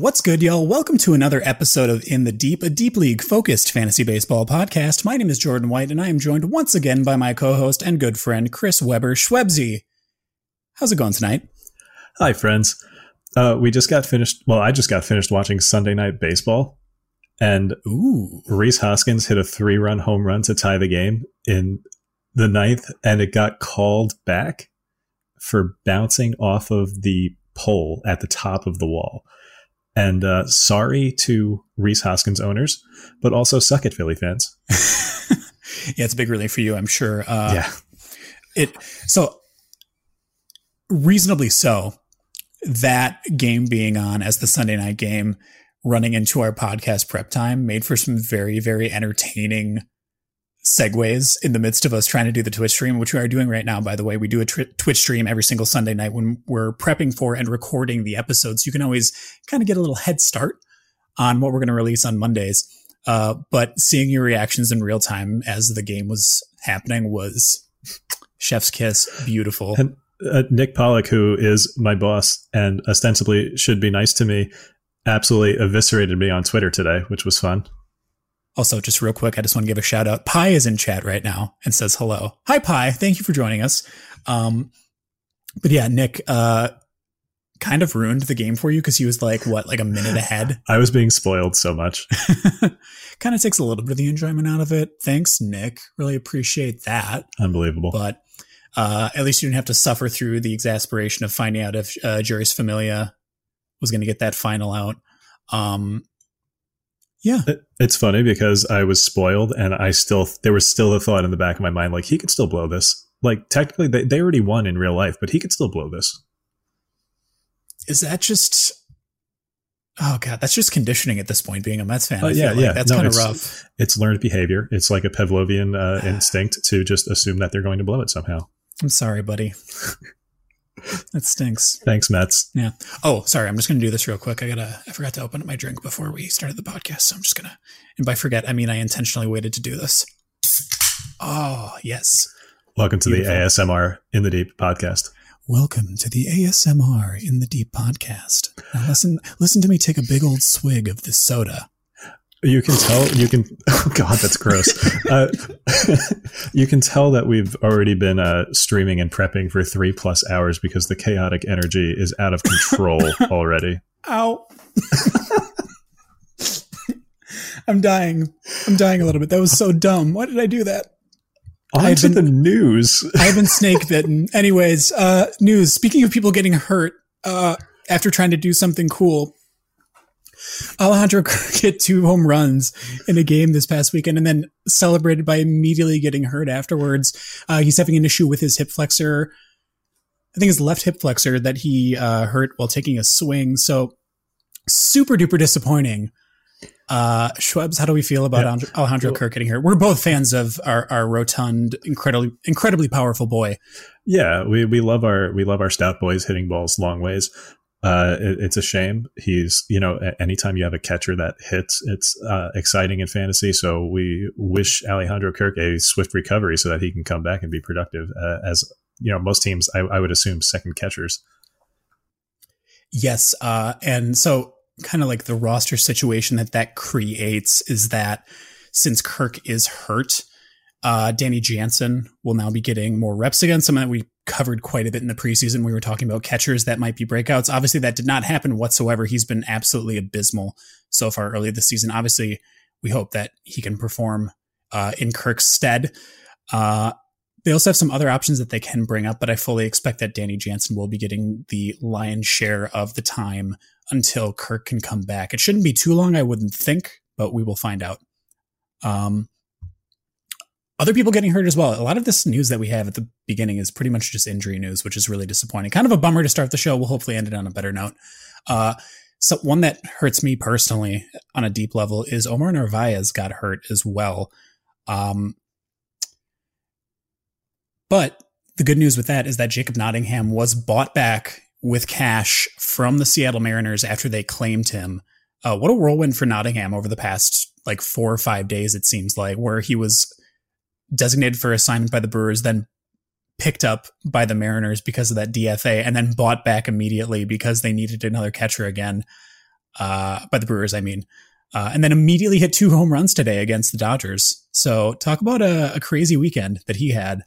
What's good, y'all? Welcome to another episode of In the Deep, a deep league focused fantasy baseball podcast. My name is Jordan White, and I am joined once again by my co-host and good friend Chris Weber Shwebsi. How's it going tonight? Hi, friends. Uh, we just got finished. Well, I just got finished watching Sunday Night Baseball, and Ooh, Rhys Hoskins hit a three-run home run to tie the game in the ninth, and it got called back for bouncing off of the pole at the top of the wall. And uh, sorry to Rhys Hoskins owners, but also suck it, Philly fans. yeah, it's a big relief for you, I'm sure. Uh, yeah, it so reasonably so. That game being on as the Sunday night game, running into our podcast prep time, made for some very very entertaining segues in the midst of us trying to do the Twitch stream, which we are doing right now. By the way, we do a tw- Twitch stream every single Sunday night when we're prepping for and recording the episodes. You can always kind of get a little head start on what we're going to release on Mondays. Uh, but seeing your reactions in real time as the game was happening was chef's kiss, beautiful. And uh, Nick Pollack, who is my boss and ostensibly should be nice to me, absolutely eviscerated me on Twitter today, which was fun. Also, just real quick, I just want to give a shout out. Pi is in chat right now and says hello. Hi, Pi. Thank you for joining us. Um, but yeah, Nick uh, kind of ruined the game for you because he was like, what, like a minute ahead? I was being spoiled so much. kind of takes a little bit of the enjoyment out of it. Thanks, Nick. Really appreciate that. Unbelievable. But uh, at least you didn't have to suffer through the exasperation of finding out if uh, Jeurys Familia was going to get that final out. Um, yeah. It, it's funny because I was spoiled and I still, there was still a thought in the back of my mind, like, he could still blow this. Like, technically, they, they already won in real life, but he could still blow this. Is that just. Oh god, that's just conditioning at this point. Being a Mets fan, Uh, yeah, like yeah. that's No, kind of rough. It's learned behavior. It's like a Pavlovian uh, instinct to just assume that they're going to blow it somehow. I'm sorry, buddy. that stinks. Thanks, Mets. Yeah. Oh, sorry. I'm just gonna do this real quick. I gotta. I forgot to open up my drink before we started the podcast, so I'm just gonna. And by forget, I mean I intentionally waited to do this. Oh yes. Welcome to Beautiful. the ASMR in the Deep podcast. Welcome to the ASMR in the Deep podcast. Now listen, listen to me take a big old swig of this soda. You can tell. You can. Oh God, that's gross. uh, you can tell that we've already been uh, streaming and prepping for three plus hours because the chaotic energy is out of control already. Ow. I'm dying. I'm dying a little bit. That was so dumb. Why did I do that? On I've to been- the news. I've been snake bitten. Anyways, uh, news. Speaking of people getting hurt, uh, after trying to do something cool, Alejandro Kirk hit two home runs in a game this past weekend and then celebrated by immediately getting hurt afterwards. Uh, he's having an issue with his hip flexor. I think his left hip flexor that he uh, hurt while taking a swing. So super duper disappointing. Uh, Schwebs, how do we feel about Yeah. Alejandro Kirk getting hurt? We're both fans of our, our rotund, incredibly, incredibly powerful boy. Yeah, we, we love our we love our stout boys hitting balls long ways. Uh, it, it's a shame. He's you know anytime you have a catcher that hits, it's uh, exciting in fantasy. So we wish Alejandro Kirk a swift recovery so that he can come back and be productive. Uh, as you know, most teams I, I would assume second catchers. Yes. Uh, and so, kind of like the roster situation that that creates is that since Kirk is hurt, uh, Danny Jansen will now be getting more reps again. Something that we covered quite a bit in the preseason. We were talking about catchers that might be breakouts. Obviously, that did not happen whatsoever. He's been absolutely abysmal so far early this season. Obviously, we hope that he can perform uh, in Kirk's stead. Uh, they also have some other options that they can bring up, but I fully expect that Danny Jansen will be getting the lion's share of the time until Kirk can come back. It shouldn't be too long, I wouldn't think, but we will find out. Um, other people getting hurt as well. A lot of this news that we have at the beginning is pretty much just injury news, which is really disappointing. Kind of a bummer to start the show. We'll hopefully end it on a better note. Uh, so one that hurts me personally on a deep level is Omar Narvaez got hurt as well. Um, but the good news with that is that Jacob Nottingham was bought back with cash from the Seattle Mariners after they claimed him. Uh, what a whirlwind for Nottingham over the past like four or five days, it seems like, where he was designated for assignment by the Brewers, then picked up by the Mariners because of that DFA, and then bought back immediately because they needed another catcher again. Uh, by the Brewers, I mean. Uh, and then immediately hit two home runs today against the Dodgers. So talk about a, a crazy weekend that he had.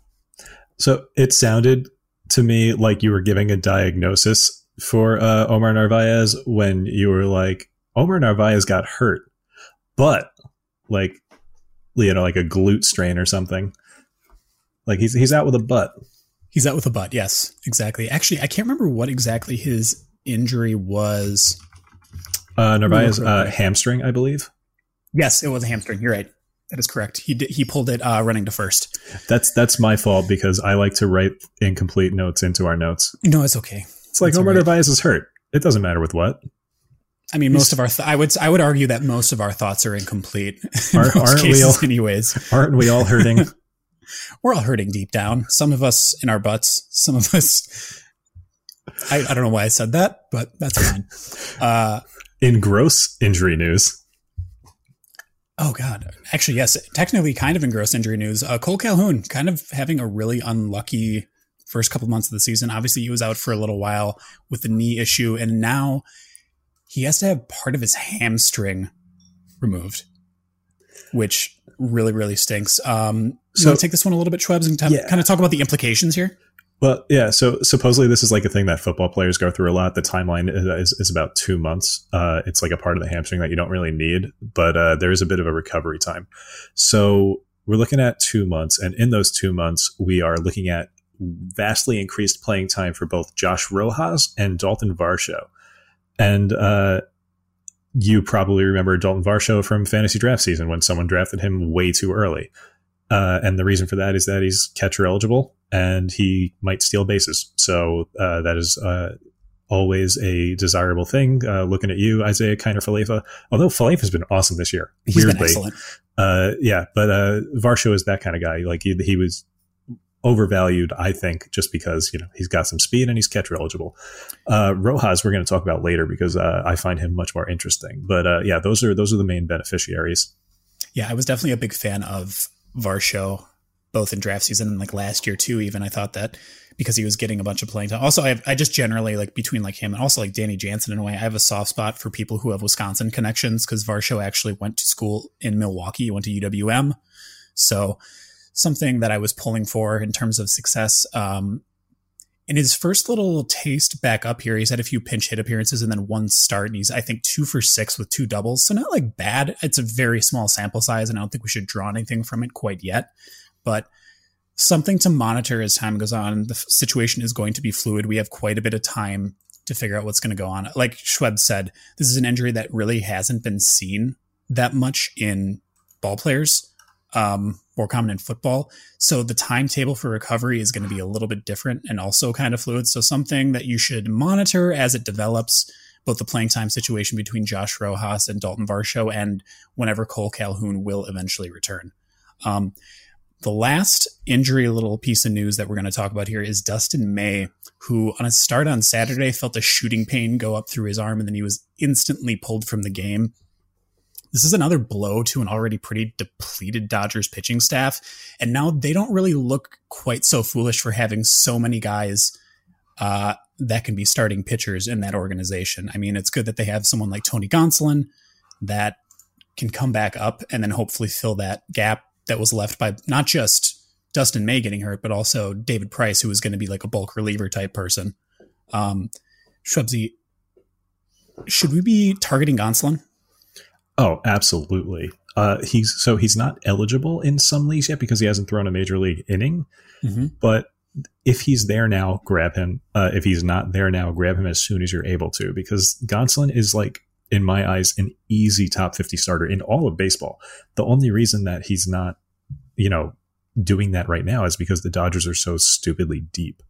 So it sounded to me like you were giving a diagnosis for uh, Omar Narvaez when you were like, Omar Narvaez got hurt, but like you know, like a glute strain or something. Like he's he's out with a butt. He's out with a butt. Yes, exactly. Actually, I can't remember what exactly his injury was. Uh, Narvaez uh, hamstring, I believe. Yes, it was a hamstring. You're right. That is correct. He did, he pulled it uh, running to first. That's that's my fault because I like to write incomplete notes into our notes. No, it's okay. It's like Omar right. Narvaez is hurt. It doesn't matter with what. I mean, most of our th- I would I would argue that most of our thoughts are incomplete. In Are, not cases, we all, anyways? Aren't we all hurting? We're all hurting deep down. Some of us in our butts. Some of us. I, I don't know why I said that, but that's fine. Uh, in gross injury news. Oh God! Actually, yes. Technically, kind of in gross injury news. Uh, Cole Calhoun kind of having a really unlucky first couple months of the season. Obviously, he was out for a little while with the knee issue, and now he has to have part of his hamstring removed, which really, really stinks. Um, so to take this one a little bit, Schwebs, and t- yeah. kind of talk about the implications here? Well, yeah. So supposedly this is like a thing that football players go through a lot. The timeline is, is about two months. Uh, it's like a part of the hamstring that you don't really need, but uh, there is a bit of a recovery time. So we're looking at two months, and in those two months, we are looking at vastly increased playing time for both Josh Rojas and Dalton Varsho. And uh, you probably remember Dalton Varsho from fantasy draft season when someone drafted him way too early. Uh, and the reason for that is that he's catcher eligible and he might steal bases. So uh, that is uh, always a desirable thing. Uh, looking at you, Isiah Kiner Falefa. Although Falefa has been awesome this year, he's weirdly. been excellent. Uh, yeah, but uh, Varsho is that kind of guy. Like he, he was overvalued, I think, just because you know he's got some speed and he's catcher eligible. Uh, Rojas, we're going to talk about later because uh, I find him much more interesting. But uh, yeah, those are those are the main beneficiaries. Yeah, I was definitely a big fan of Varsho, both in draft season and like last year too. Even I thought that because he was getting a bunch of playing time. Also, I have, I just generally like between like him and also like Danny Jansen in a way, I have a soft spot for people who have Wisconsin connections because Varsho actually went to school in Milwaukee, he went to UWM, so something that I was pulling for in terms of success. Um, in his first little taste back up here, he's had a few pinch hit appearances and then one start, and he's I think two for six with two doubles. So not like bad. It's a very small sample size, and I don't think we should draw anything from it quite yet. But something to monitor as time goes on. The situation is going to be fluid. We have quite a bit of time to figure out what's going to go on. Like Schweb said, this is an injury that really hasn't been seen that much in ball players um, more common in football. So the timetable for recovery is going to be a little bit different and also kind of fluid. So something that you should monitor as it develops, both the playing time situation between Josh Rojas and Dalton Varsho, and whenever Cole Calhoun will eventually return. Um, the last injury little piece of news that we're going to talk about here is Dustin May, who on a start on Saturday felt a shooting pain go up through his arm and then he was instantly pulled from the game. This is another blow to an already pretty depleted Dodgers pitching staff. And now they don't really look quite so foolish for having so many guys uh, that can be starting pitchers in that organization. I mean, it's good that they have someone like Tony Gonsolin that can come back up and then hopefully fill that gap that was left by not just Dustin May getting hurt, but also David Price, who is going to be like a bulk reliever type person. Um, should we be targeting Gonsolin? Oh, absolutely. Uh, he's so he's not eligible in some leagues yet because he hasn't thrown a major league inning. Mm-hmm. But if he's there now, grab him. Uh, if he's not there now, grab him as soon as you're able to because Gonsolin is like in my eyes an easy top 50 starter in all of baseball. The only reason that he's not, you know, doing that right now is because the Dodgers are so stupidly deep.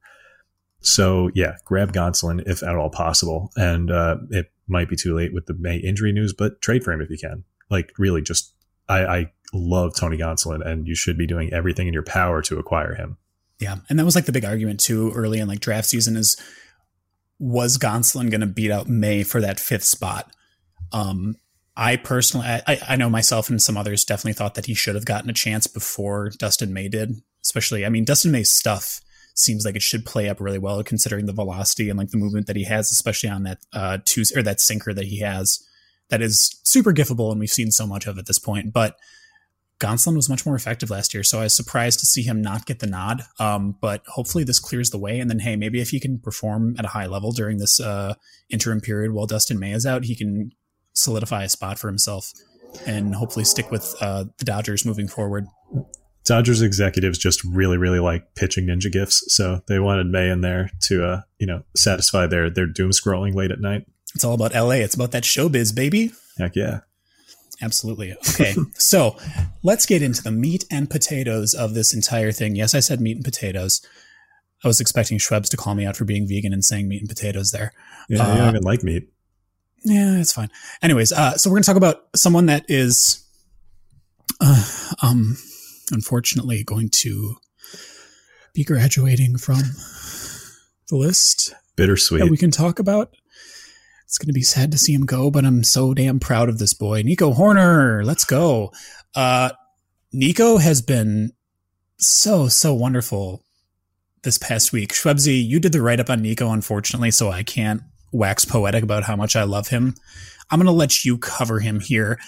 So yeah, grab Gonsolin if at all possible, and uh, it might be too late with the May injury news, but trade for him if you can. Like really, just I, I love Tony Gonsolin, and you should be doing everything in your power to acquire him. Yeah, and that was like the big argument too early in like draft season is was Gonsolin going to beat out May for that fifth spot? Um, I personally, I, I know myself and some others definitely thought that he should have gotten a chance before Dustin May did. Especially, I mean, Dustin May's stuff seems like it should play up really well considering the velocity and like the movement that he has, especially on that uh two or that sinker that he has that is super giftable and we've seen so much of at this point. But Gonsolin was much more effective last year, so I was surprised to see him not get the nod. Um, but hopefully this clears the way, and then hey, maybe if he can perform at a high level during this uh, interim period while Dustin May is out, he can solidify a spot for himself and hopefully stick with uh, the Dodgers moving forward. Dodgers executives just really, really like pitching ninja gifts, so they wanted May in there to, uh, you know, satisfy their their doom scrolling late at night. It's all about LA. It's about that showbiz, baby. Heck yeah. Absolutely. Okay. so let's get into the meat and potatoes of this entire thing. Yes, I said meat and potatoes. I was expecting Schwebs to call me out for being vegan and saying meat and potatoes there. Yeah, Uh, you don't even like meat. Yeah, it's fine. Anyways, uh, so we're going to talk about someone that is, uh, um, unfortunately going to be graduating from the list Bittersweet. that we can talk about. It's going to be sad to see him go, but I'm so damn proud of this boy. Nico Hoerner, let's go. Uh, Nico has been so, so wonderful this past week. Shwebsi, you did the write up on Nico, unfortunately, so I can't wax poetic about how much I love him. I'm going to let you cover him here.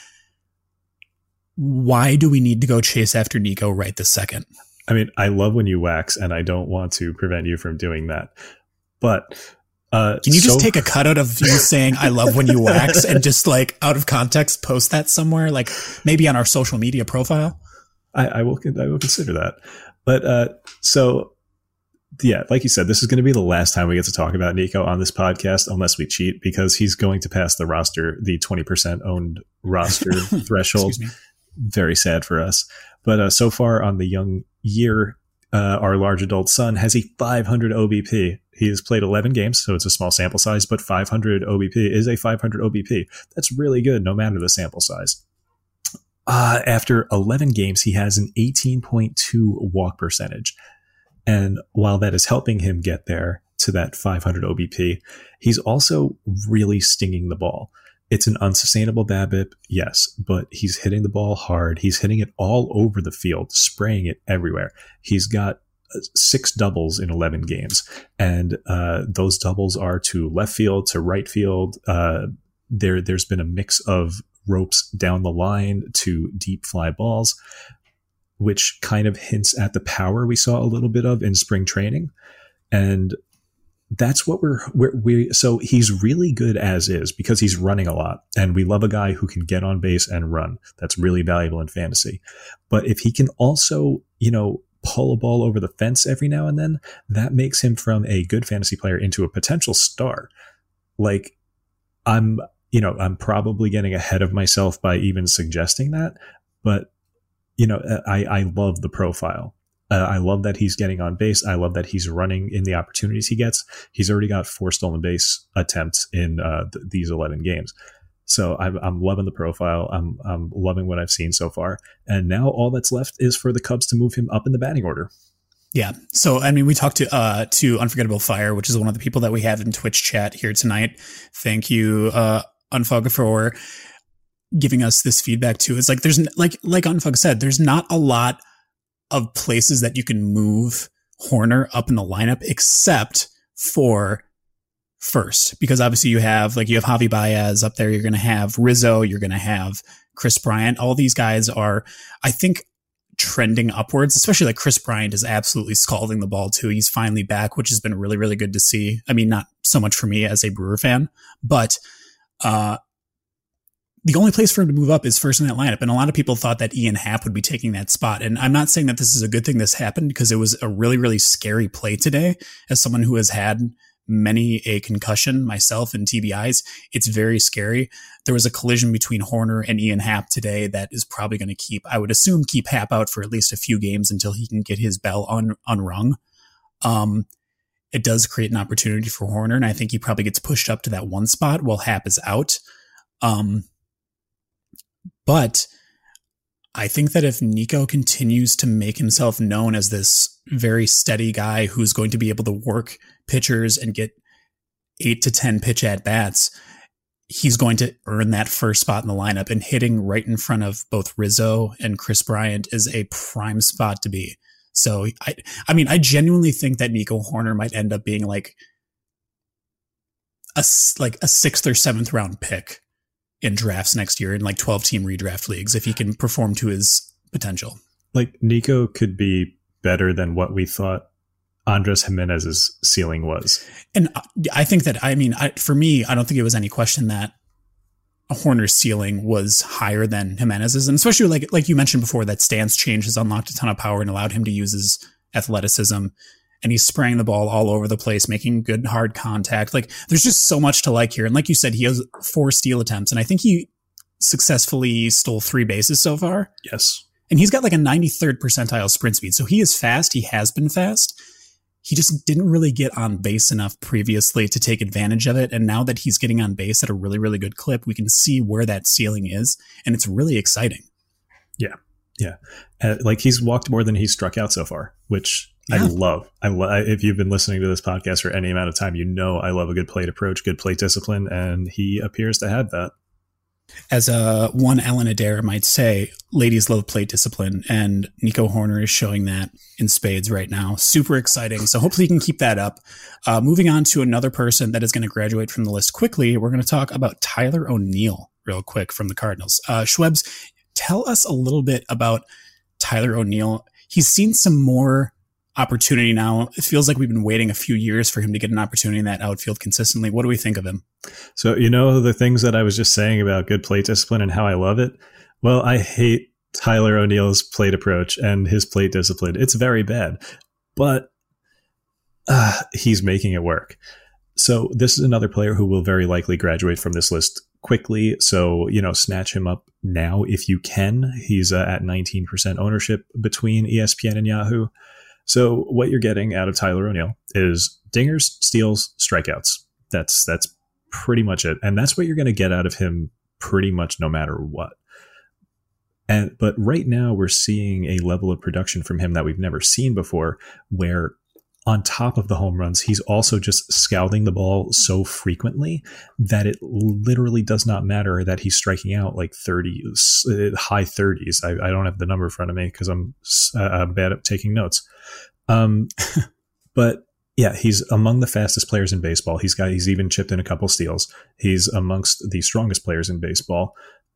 Why do we need to go chase after Nico right this second? I mean, I love when you wax, and I don't want to prevent you from doing that. But uh, Can you just so- take a cutout of you saying "I love when you wax" and just like out of context post that somewhere, like maybe on our social media profile? I, I will. I will consider that. But uh, so, yeah, like you said, this is going to be the last time we get to talk about Nico on this podcast, unless we cheat, because he's going to pass the roster, the twenty percent owned roster threshold. Very sad for us. But uh, so far on the young year, uh, our large adult son has a 500 OBP. He has played 11 games, so it's a small sample size, but 500 OBP is a 500 OBP. That's really good, no matter the sample size. Uh, after 11 games, he has an 18.2 walk percentage. And while that is helping him get there to that 500 OBP, he's also really stinging the ball. It's an unsustainable BABIP, yes, but he's hitting the ball hard. He's hitting it all over the field, spraying it everywhere. He's got uh, six doubles in 11 games, and uh, those doubles are to left field, to right field. Uh, there, there's been a mix of ropes down the line to deep fly balls, which kind of hints at the power we saw a little bit of in spring training. And that's what we're, we're we so he's really good as is because he's running a lot and we love a guy who can get on base and run. That's really valuable in fantasy. But if he can also you know pull a ball over the fence every now and then that makes him from a good fantasy player into a potential star. Like i'm you know i'm probably getting ahead of myself by even suggesting that but you know i i love the profile uh, I love that he's getting on base. I love that he's running in the opportunities he gets. He's already got four stolen base attempts in uh, th- these 11 games. So I'm, I'm loving the profile. I'm, I'm loving what I've seen so far. And now all that's left is for the Cubs to move him up in the batting order. Yeah. So I mean, we talked to uh to Unforgettable Fire, which is one of the people that we have in Twitch chat here tonight. Thank you, uh, Unfug, for giving us this feedback too. It's like there's like like Unfug said, there's not a lot of places that you can move Hoerner up in the lineup except for first, because obviously you have like you have Javi Baez up there. You're going to have Rizzo. You're going to have Kris Bryant. All these guys are, I think, trending upwards, especially like Kris Bryant is absolutely scalding the ball too. He's finally back, which has been really, really good to see. I mean, not so much for me as a Brewer fan, but, uh, the only place for him to move up is first in that lineup. And a lot of people thought that Ian Happ would be taking that spot. And I'm not saying that this is a good thing this happened because it was a really, really scary play today. As someone who has had many a concussion myself and TBIs, it's very scary. There was a collision between Hoerner and Ian Happ today that is probably going to keep, I would assume, keep Happ out for at least a few games until he can get his bell un, unrung. Um, it does create an opportunity for Hoerner, and I think he probably gets pushed up to that one spot while Happ is out. Um, but I think that if Nico continues to make himself known as this very steady guy who's going to be able to work pitchers and get eight to 10 pitch at bats, he's going to earn that first spot in the lineup. And hitting right in front of both Rizzo and Kris Bryant is a prime spot to be. So I, I mean, I genuinely think that Nico Hoerner might end up being like a like a sixth or seventh round pick in drafts next year in like 12 team redraft leagues if he can perform to his potential. Like Nico could be better than what we thought Andrés Giménez's ceiling was. And I think that, I mean, I, for me, I don't think it was any question that Hoerner's ceiling was higher than Giménez's. And especially like, like you mentioned before, that stance change has unlocked a ton of power and allowed him to use his athleticism and he's spraying the ball all over the place, making good hard contact. Like there's just so much to like here. And like you said, he has four steal attempts, and I think he successfully stole three bases so far. Yes. And he's got like a 93rd percentile sprint speed. So he is fast. He has been fast. He just didn't really get on base enough previously to take advantage of it. And now that he's getting on base at a really, really good clip, we can see where that ceiling is. And it's really exciting. Yeah. Yeah. Uh, like he's walked more than he's struck out so far, which yeah. I love. I lo- if you've been listening to this podcast for any amount of time, you know I love a good plate approach, good plate discipline, and he appears to have that. As uh, one Ellen Adair might say, ladies love plate discipline, and Nico Hoerner is showing that in spades right now. Super exciting. So hopefully he can keep that up. Uh, moving on to another person that is going to graduate from the list quickly, we're going to talk about Tyler O'Neill real quick from the Cardinals. Uh, Schwebs, tell us a little bit about Tyler O'Neill. He's seen some more opportunity now. It feels like we've been waiting a few years for him to get an opportunity in that outfield consistently. What do we think of him? So, you know, the things that I was just saying about good plate discipline and how I love it. Well, I hate Tyler O'Neill's plate approach and his plate discipline. It's very bad, but uh, he's making it work. So, this is another player who will very likely graduate from this list quickly. So, you know, snatch him up now if you can. He's uh, at 19% ownership between ESPN and Yahoo. So what you're getting out of Tyler O'Neill is dingers, steals, strikeouts. That's that's pretty much it, and that's what you're going to get out of him pretty much no matter what. And but right now we're seeing a level of production from him that we've never seen before, where on top of the home runs, he's also just scouting the ball so frequently that it literally does not matter that he's striking out like 30, uh, high 30s. I, I don't have the number in front of me because I'm uh, bad at taking notes. Um, but yeah, he's among the fastest players in baseball. He's got, he's even chipped in a couple steals. He's amongst the strongest players in baseball.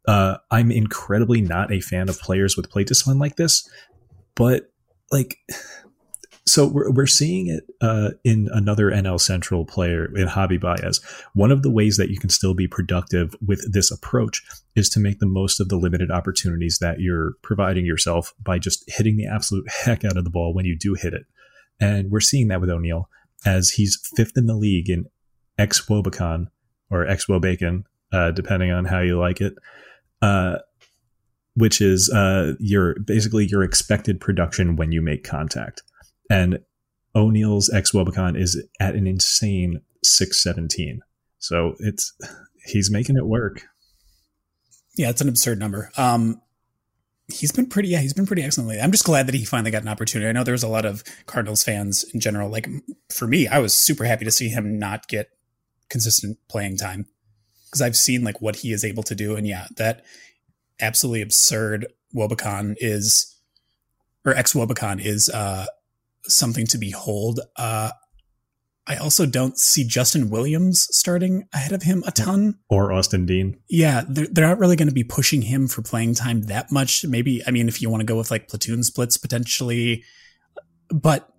Uh, I'm incredibly not a fan of players with plate discipline like this, but like, so we're, we're seeing it uh, in another NL Central player in Javi Baez. One of the ways that you can still be productive with this approach is to make the most of the limited opportunities that you're providing yourself by just hitting the absolute heck out of the ball when you do hit it. And we're seeing that with O'Neill as he's fifth in the league in xwOBAcon or xwOBAcon, uh, depending on how you like it. Uh, which is uh, your basically your expected production when you make contact and O'Neill's xwOBAcon is at an insane 617. So it's he's making it work. Yeah, it's an absurd number. Um, he's been pretty yeah he's been pretty excellent lately. i'm just glad that he finally got an opportunity i know there was a lot of cardinals fans in general like for me i was super happy to see him not get consistent playing time because i've seen like what he is able to do and yeah that absolutely absurd wOBAcon is or xwOBAcon is uh something to behold. Uh, I also don't see Justin Williams starting ahead of him a ton. Or Austin Dean. Yeah, they're, they're not really going to be pushing him for playing time that much. Maybe, I mean, if you want to go with like platoon splits potentially, but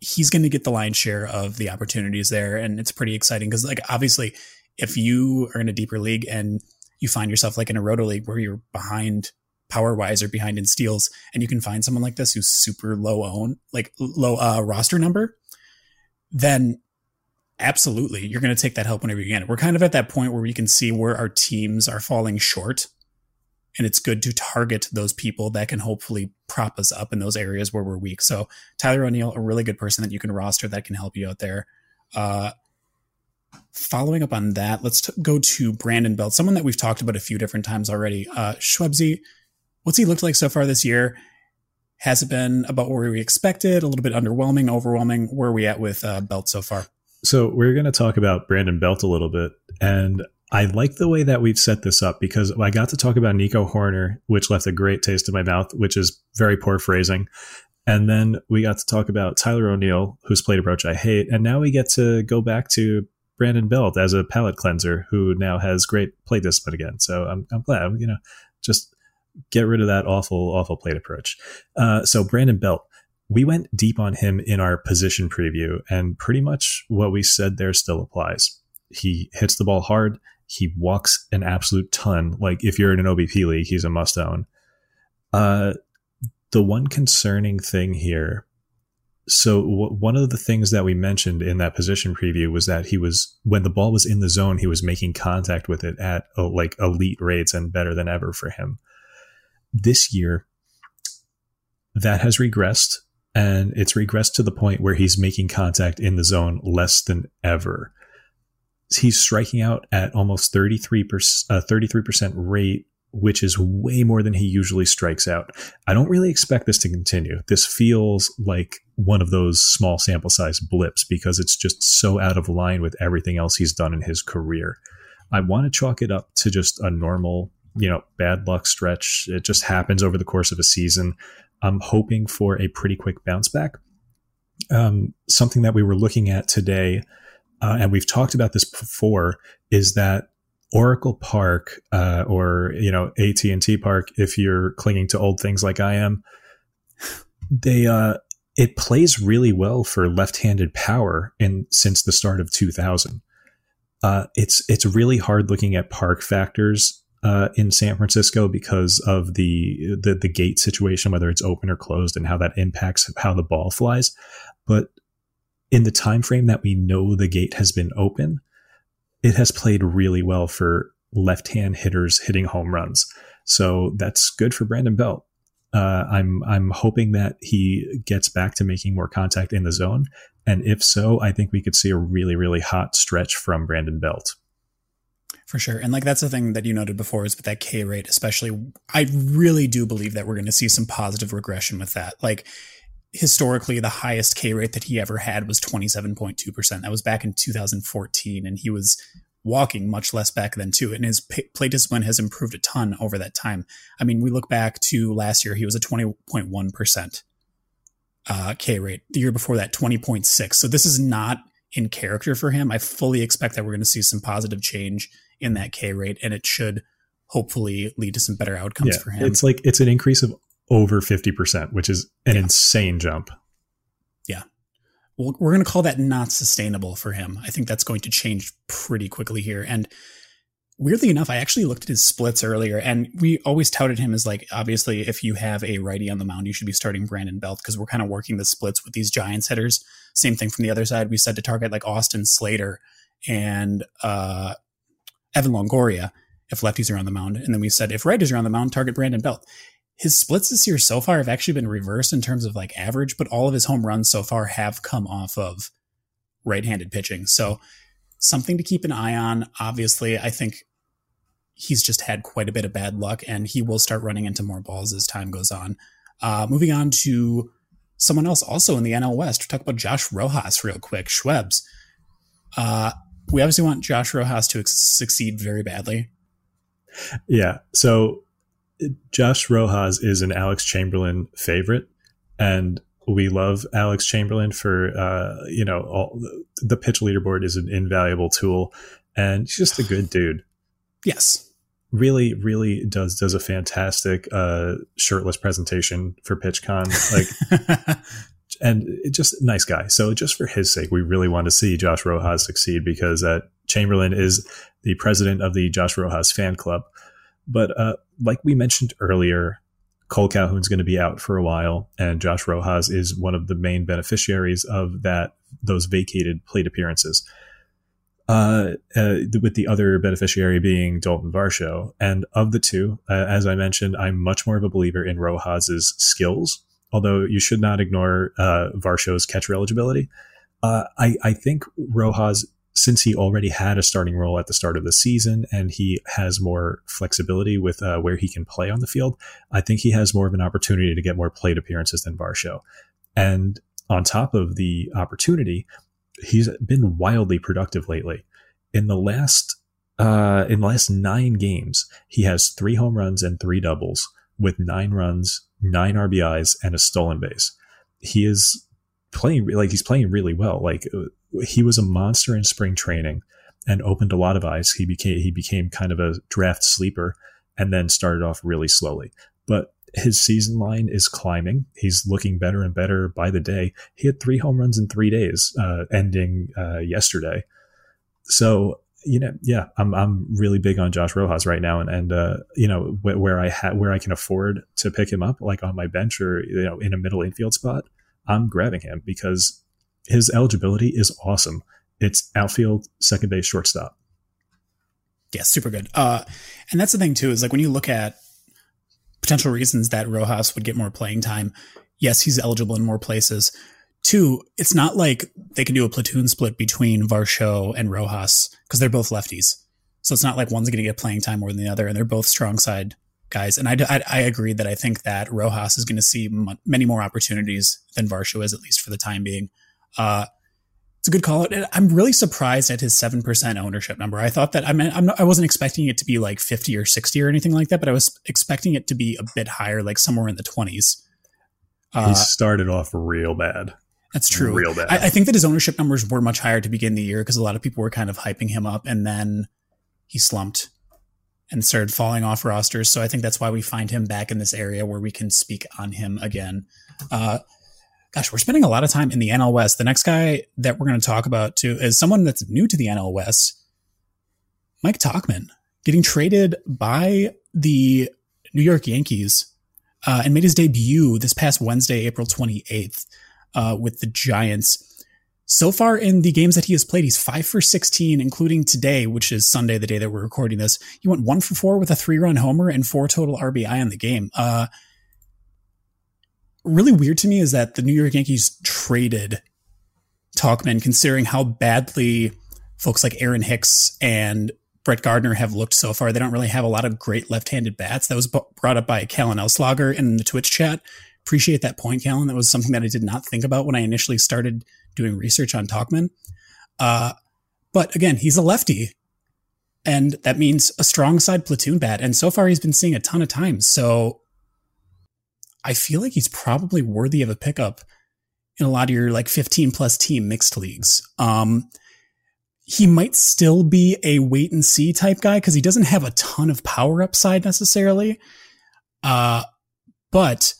he's going to get the lion's share of the opportunities there. And it's pretty exciting because, like, obviously, if you are in a deeper league and you find yourself like in a roto league where you're behind power wise or behind in steals, and you can find someone like this who's super low own, like low uh, roster number, then absolutely you're going to take that help whenever you can. We're kind of at that point where we can see where our teams are falling short. And it's good to target those people that can hopefully prop us up in those areas where we're weak. So Tyler O'Neill, a really good person that you can roster that can help you out there. Uh, following up on that, let's t- go to Brandon Belt, someone that we've talked about a few different times already. Uh, what's he looked like so far this year? Has it been about where we expected? A little bit underwhelming, overwhelming? Where are we at with uh, Belt so far? So we're going to talk about Brandon Belt a little bit, and I like the way that we've set this up because I got to talk about Nico Hoerner, which left a great taste in my mouth, which is very poor phrasing. And then we got to talk about Tyler O'Neill, whose plate approach I hate, and now we get to go back to Brandon Belt as a palate cleanser who now has great play discipline again. So I'm, I'm glad, you know, just get rid of that awful, awful plate approach. Uh, so Brandon Belt, we went deep on him in our position preview, and pretty much what we said there still applies. He hits the ball hard. He walks an absolute ton. Like if you're in an OBP league, he's a must own. Uh, the one concerning thing here. So w- one of the things that we mentioned in that position preview was that he was when the ball was in the zone, he was making contact with it at uh, like elite rates and better than ever for him. This year, that has regressed and it's regressed to the point where he's making contact in the zone less than ever. He's striking out at almost 33%, uh, 33% rate, which is way more than he usually strikes out. I don't really expect this to continue. This feels like one of those small sample size blips because it's just so out of line with everything else he's done in his career. I want to chalk it up to just a normal, you know, bad luck stretch. It just happens over the course of a season. I'm hoping for a pretty quick bounce back. Um, something that we were looking at today, uh, and we've talked about this before, is that Oracle Park uh, or you know AT and T Park, if you're clinging to old things like I am, they uh, it plays really well for left-handed power in since the start of 2000. Uh, it's it's really hard looking at park factors uh, in San Francisco because of the, the the gate situation, whether it's open or closed, and how that impacts how the ball flies. But in the time frame that we know the gate has been open, it has played really well for left-hand hitters hitting home runs. So that's good for Brandon Belt. Uh, I'm I'm hoping that he gets back to making more contact in the zone, and if so, I think we could see a really really hot stretch from Brandon Belt. For sure. And like that's the thing that you noted before is with that K rate, especially. I really do believe that we're going to see some positive regression with that. Like historically, the highest K rate that he ever had was 27.2%. That was back in 2014. And he was walking much less back then too. And his play discipline has improved a ton over that time. I mean, we look back to last year, he was a 20.1% uh, K rate. The year before that, 20.6. So this is not in character for him. I fully expect that we're going to see some positive change in that K rate, and it should hopefully lead to some better outcomes yeah, for him. It's like it's an increase of over 50%, which is an yeah. insane jump. Yeah. Well, we're going to call that not sustainable for him. I think that's going to change pretty quickly here. And weirdly enough, I actually looked at his splits earlier, and we always touted him as like, obviously, if you have a righty on the mound, you should be starting Brandon Belt because we're kind of working the splits with these Giants hitters. Same thing from the other side. We said to target like Austin Slater and uh, Evan Longoria if lefties are on the mound. And then we said if righties are on the mound, target Brandon Belt. His splits this year so far have actually been reversed in terms of like average, but all of his home runs so far have come off of right handed pitching. So something to keep an eye on. Obviously, I think he's just had quite a bit of bad luck and he will start running into more balls as time goes on. Uh, moving on to someone else also in the NL West. Talk about Josh Rojas real quick. Schwebs. Uh, we obviously want Josh Rojas to succeed very badly. Yeah. So Josh Rojas is an Alex Chamberlain favorite, and we love Alex Chamberlain for uh, you know all, the pitch leaderboard is an invaluable tool, and he's just a good dude. Yes. Really, really does does a fantastic uh, shirtless presentation for PitchCon. Like and just nice guy. So just for his sake, we really want to see Josh Rojas succeed because at Chamberlain is the president of the Josh Rojas fan club. But uh, like we mentioned earlier, Cole Calhoun's going to be out for a while, and Josh Rojas is one of the main beneficiaries of that those vacated plate appearances. Uh, uh, with the other beneficiary being Dalton Varsho. And of the two, uh, as I mentioned, I'm much more of a believer in Rojas's skills, although you should not ignore uh, Varsho's catcher eligibility. Uh, I, I think Rojas since he already had a starting role at the start of the season and he has more flexibility with uh, where he can play on the field, I think he has more of an opportunity to get more plate appearances than Varsho. And on top of the opportunity, he's been wildly productive lately. In the last uh, in the last nine games, he has three home runs and three doubles with nine runs, nine RBIs, and a stolen base. He is playing like he's playing really well. Like he was a monster in spring training and opened a lot of eyes. He became he became kind of a draft sleeper and then started off really slowly. But his season line is climbing. He's looking better and better by the day. He had three home runs in three days, uh, ending uh, yesterday. So you know, yeah, I'm I'm really big on Josh Rojas right now, and and uh, you know wh- where I ha- where I can afford to pick him up, like on my bench or you know in a middle infield spot, I'm grabbing him because his eligibility is awesome. It's outfield, second base, shortstop. Yeah, super good. Uh, and that's the thing too is like when you look at potential reasons that Rojas would get more playing time. Yes, he's eligible in more places. Two, it's not like they can do a platoon split between Varsho and Rojas because they're both lefties. So it's not like one's going to get playing time more than the other, and they're both strong side guys. And I, I, I agree that I think that Rojas is going to see m- many more opportunities than Varsho is, at least for the time being. Uh, it's a good call. I'm really surprised at his 7% ownership number. I thought that, I mean, I'm not, I wasn't expecting it to be like 50 or 60 or anything like that, but I was expecting it to be a bit higher, like somewhere in the 20s. Uh, he started off real bad. That's true. Real bad. I, I, think that his ownership numbers were much higher to begin the year because a lot of people were kind of hyping him up and then he slumped and started falling off rosters. So I think that's why we find him back in this area where we can speak on him again. Uh, gosh, we're spending a lot of time in the NL West. The next guy that we're going to talk about too is someone that's new to the NL West, Mike Tauchman, getting traded by the New York Yankees uh, and made his debut this past Wednesday, April 28th, uh, with the Giants. So far in the games that he has played, he's five for 16, including today, which is Sunday, the day that we're recording this. He went one for four with a three run homer and four total RBI in the game. Uh, really weird to me is that the New York Yankees traded Tauchman, considering how badly folks like Aaron Hicks and Brett Gardner have looked so far. They don't really have a lot of great left-handed bats. That was brought up by Callan Elslager in the Twitch chat. Appreciate that point, Callan. That was something that I did not think about when I initially started doing research on Tauchman. Uh, but again, he's a lefty, and that means a strong side platoon bat. And so far, he's been seeing a ton of times. So I feel like he's probably worthy of a pickup in a lot of your like 15 plus team mixed leagues. Um, he might still be a wait and see type guy because he doesn't have a ton of power upside necessarily. Uh, but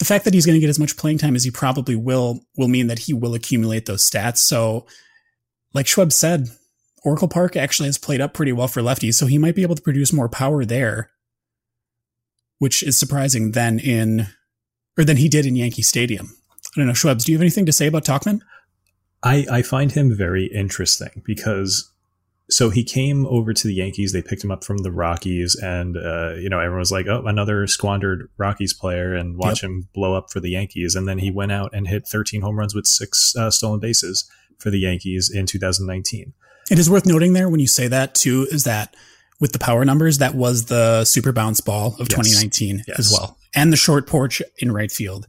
the fact that he's going to get as much playing time as he probably will will mean that he will accumulate those stats. So, like Schwab said, Oracle Park actually has played up pretty well for lefties, so he might be able to produce more power there which is surprising than in or than he did in Yankee Stadium. I don't know, Schwebs, do you have anything to say about Tauchman? I, I find him very interesting because so he came over to the Yankees. They picked him up from the Rockies, and uh, you know everyone was like, "Oh, another squandered Rockies player," and watch yep. him blow up for the Yankees. And then he went out and hit 13 home runs with six uh, stolen bases for the Yankees in 2019. It is worth noting there when you say that too is that with the power numbers, that was the super bounce ball of yes. 2019 yes. as well, and the short porch in right field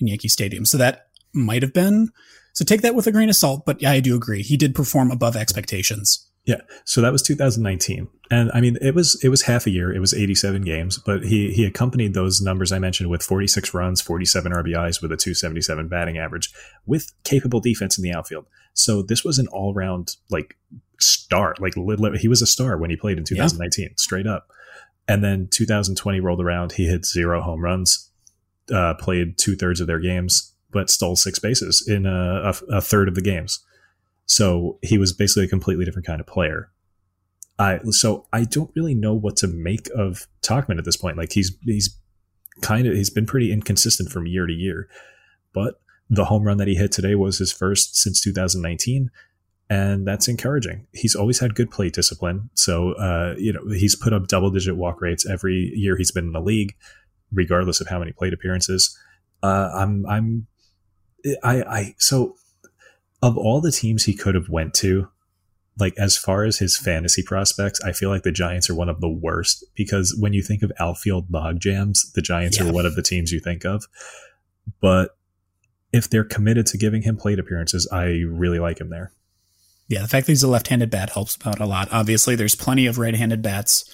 in Yankee Stadium. So that might have been. So take that with a grain of salt, but yeah, I do agree. He did perform above expectations. Yeah. So that was 2019. And I mean, it was, it was half a year. It was 87 games, but he, he accompanied those numbers I mentioned with 46 runs, 47 RBIs with a 277 batting average with capable defense in the outfield. So this was an all round like star. Like he was a star when he played in 2019, yeah. straight up. And then 2020 rolled around. He hit zero home runs, uh, played two thirds of their games, but stole six bases in a, a, a third of the games. So he was basically a completely different kind of player. I so I don't really know what to make of Tauchman at this point. Like he's he's kind of he's been pretty inconsistent from year to year, but the home run that he hit today was his first since 2019 and that's encouraging. He's always had good plate discipline, so uh, you know he's put up double digit walk rates every year he's been in the league, regardless of how many plate appearances. Uh, I'm I'm I I so of all the teams he could have went to, like as far as his fantasy prospects, I feel like the Giants are one of the worst because when you think of outfield log jams, the Giants yeah. are one of the teams you think of. But if they're committed to giving him plate appearances, I really like him there. Yeah, the fact that he's a left-handed bat helps out a lot. Obviously, there's plenty of right-handed bats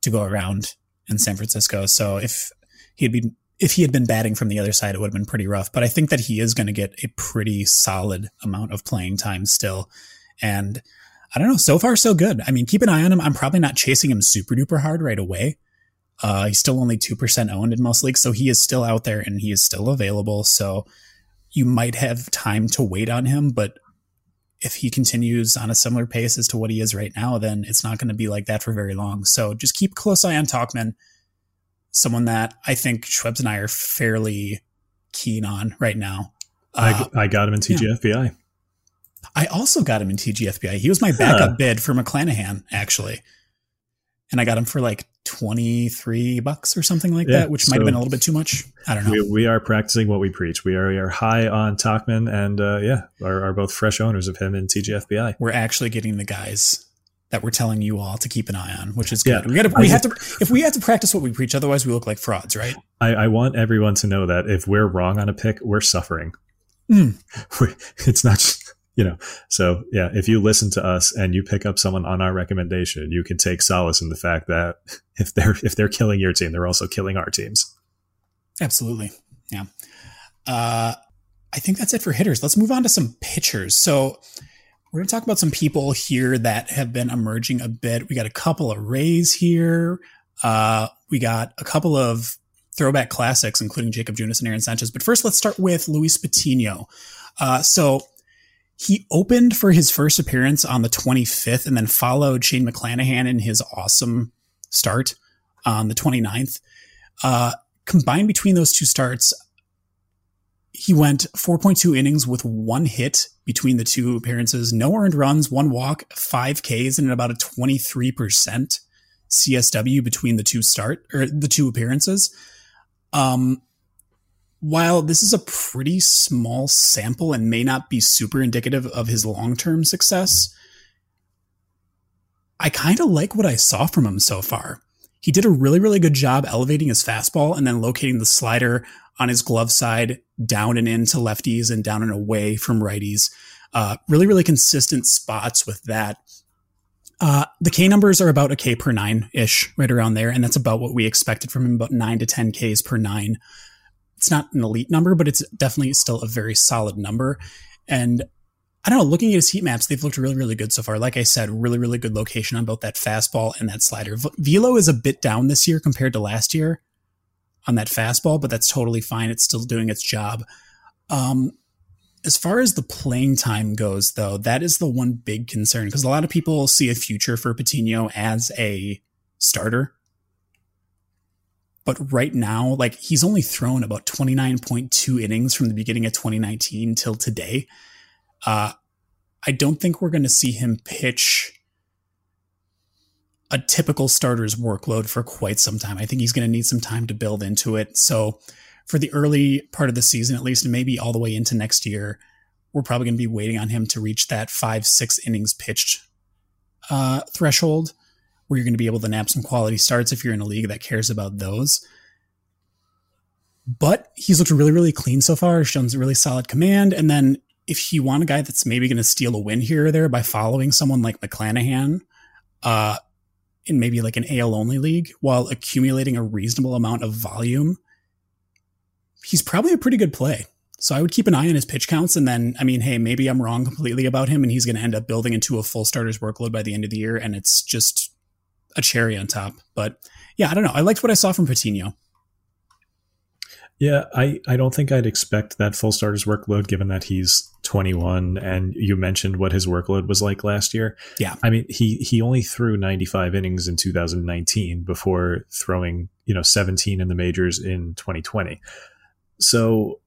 to go around in San Francisco. So if he'd been if he had been batting from the other side, it would have been pretty rough. But I think that he is going to get a pretty solid amount of playing time still. And I don't know, so far so good. I mean, keep an eye on him. I'm probably not chasing him super duper hard right away. Uh, he's still only 2% owned in most leagues, so he is still out there and he is still available. So you might have time to wait on him, but if he continues on a similar pace as to what he is right now, then it's not going to be like that for very long. So just keep close eye on Tauchman, someone that I think Schwebs and I are fairly keen on right now. Uh, I, I got him in TGFBI. Yeah. I also got him in TGFBI. He was my backup huh. bid for McClanahan, actually. And I got him for like 23 bucks or something like yeah, that, which so might have been a little bit too much. I don't know. We, we are practicing what we preach. We are, we are high on Tauchman and, uh, yeah, are, are both fresh owners of him in TGFBI. We're actually getting the guys that we're telling you all to keep an eye on, which is good. Yeah, we got to, we have to if we have to practice what we preach, otherwise we look like frauds, right? I, I want everyone to know that if we're wrong on a pick, we're suffering. Mm. It's not just you know so yeah if you listen to us and you pick up someone on our recommendation you can take solace in the fact that if they're if they're killing your team they're also killing our teams absolutely yeah uh i think that's it for hitters let's move on to some pitchers so we're going to talk about some people here that have been emerging a bit. We got a couple of rays here. Uh we got a couple of throwback classics including Jakob junis and aaron sanchez. But first let's start with luis patiño uh, so he opened for his first appearance on the 25th and then followed Shane McClanahan in his awesome start on the 29th. Uh, combined between those two starts, he went 4.2 innings with one hit between the two appearances, no earned runs, one walk, five Ks, and about a 23% CSW between the two start or the two appearances. Um, while this is a pretty small sample and may not be super indicative of his long term success, I kind of like what I saw from him so far. He did a really, really good job elevating his fastball and then locating the slider on his glove side down and into lefties and down and away from righties. Uh, really, really consistent spots with that. Uh, the K numbers are about a K per nine ish, right around there. And that's about what we expected from him, about nine to 10 Ks per nine it's not an elite number, but it's definitely still a very solid number. And I don't know, looking at his heat maps, they've looked really, really good so far. Like I said, really, really good location on both that fastball and that slider. Velo is a bit down this year compared to last year on that fastball, but that's totally fine. It's still doing its job. Um, as far as the playing time goes, though, that is the one big concern because a lot of people see a future for Patiño as a starter but right now, like he's only thrown about 29.2 innings from the beginning of 2019 till today. Uh, I don't think we're going to see him pitch a typical starter's workload for quite some time. I think he's going to need some time to build into it. So, for the early part of the season, at least, and maybe all the way into next year, we're probably going to be waiting on him to reach that five, six innings pitched uh, threshold where you're going to be able to nab some quality starts if you're in a league that cares about those. But he's looked really, really clean so far, shown really solid command. And then if you want a guy that's maybe going to steal a win here or there by following someone like McClanahan, uh, in maybe like an AL only league while accumulating a reasonable amount of volume, he's probably a pretty good play. So I would keep an eye on his pitch counts. And then, I mean, hey, maybe I'm wrong completely about him and he's going to end up building into a full starter's workload by the end of the year. And it's just a cherry on top. But yeah, I don't know. I liked what I saw from Patiño. Yeah, I, I don't think I'd expect that full starters workload given that he's 21 and you mentioned what his workload was like last year. Yeah. I mean, he he only threw 95 innings in 2019 before throwing, you know, 17 in the majors in 2020. So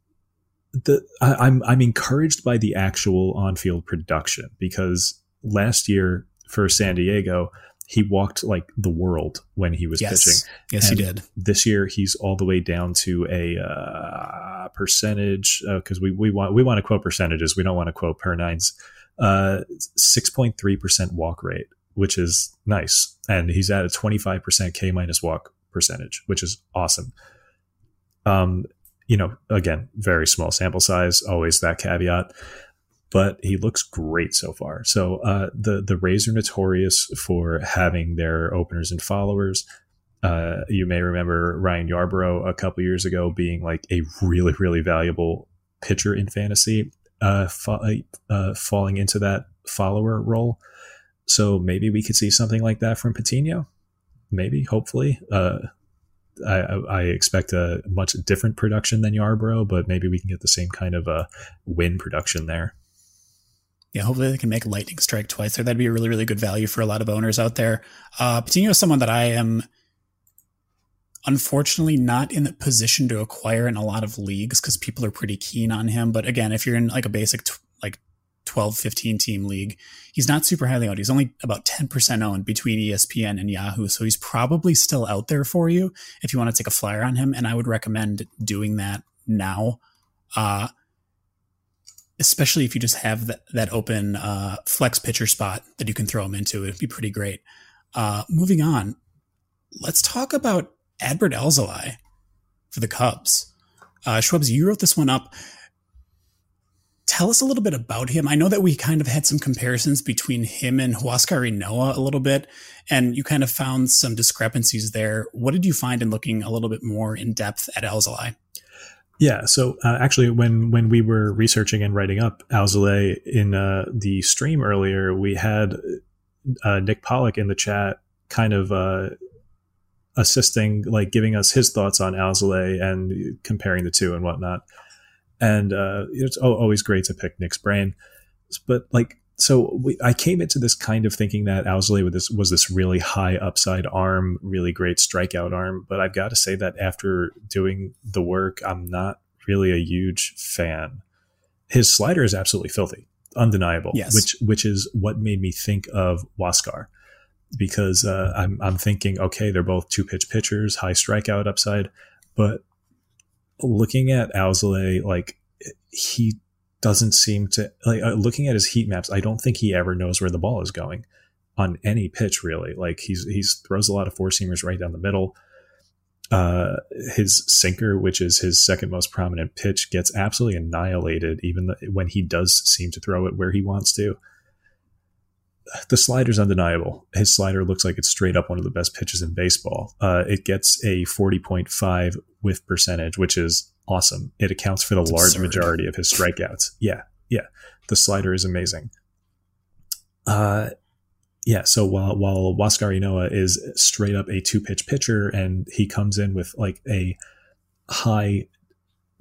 the I, I'm I'm encouraged by the actual on-field production because last year for San Diego, he walked like the world when he was yes. pitching. Yes, And he did. This year, he's all the way down to a uh, percentage because we, we want we want to quote percentages. We don't want to quote per nines. Uh, Six point three percent walk rate, which is nice, and he's at a twenty five percent K minus walk percentage, which is awesome. Um, you know, again, very small sample size, always that caveat but he looks great so far. So uh, the the Rays are notorious for having their openers and followers. Uh, you may remember Ryan Yarbrough a couple years ago being like a really really valuable pitcher in fantasy, uh, fa- uh, falling into that follower role. So maybe we could see something like that from Patiño. Maybe, hopefully. Uh, I, I, expect a much different production than Yarbrough, but maybe we can get the same kind of a win production there yeah, hopefully they can make lightning strike twice there. That'd be a really, really good value for a lot of owners out there. Uh, Patiño is someone that I am unfortunately not in the position to acquire in a lot of leagues because people are pretty keen on him. But again, if you're in like a basic like 12, 15 team league, he's not super highly owned. He's only about 10% owned between ESPN and Yahoo. So he's probably still out there for you if you want to take a flyer on him. And I would recommend doing that now. Uh, especially if you just have that, that open uh, flex pitcher spot that you can throw him into. It'd be pretty great. Uh, moving on, let's talk about Adbert Alzolay for the Cubs. Uh, you wrote this one up. Tell us a little bit about him. I know that we kind of had some comparisons between him and Huascar Ynoa a little bit, and you kind of found some discrepancies there. What did you find in looking a little bit more in depth at Alzolay? Yeah. So uh, actually, when when we were researching and writing up Alzolay in uh, the stream earlier, we had uh, Nick Pollack in the chat, kind of uh, assisting, like giving us his thoughts on Alzolay and comparing the two and whatnot. And uh, it's always great to pick Nick's brain, but like so we, I came into this kind of thinking that Alzolay was this, was this really high upside arm, really great strikeout arm. But I've got to say that after doing the work, I'm not really a huge fan. His slider is absolutely filthy, undeniable. Yes. Which which is what made me think of Huascar, because uh, I'm I'm thinking, okay, they're both two pitch pitchers, high strikeout upside, but looking at Alzolay, like he doesn't seem to like uh, looking at his heat maps. I don't think he ever knows where the ball is going on any pitch really. Like he's he's throws a lot of four seamers right down the middle. Uh, his sinker, which is his second most prominent pitch, gets absolutely annihilated even when he does seem to throw it where he wants to. The slider's undeniable. His slider looks like it's straight up one of the best pitches in baseball. Uh, it gets a 40.5 whiff percentage, which is awesome. It accounts for the That's large absurd. majority of his strikeouts. Yeah, yeah. The slider is amazing. Uh, yeah. So while while Huascar Ynoa is straight up a two pitch pitcher, and he comes in with like a high,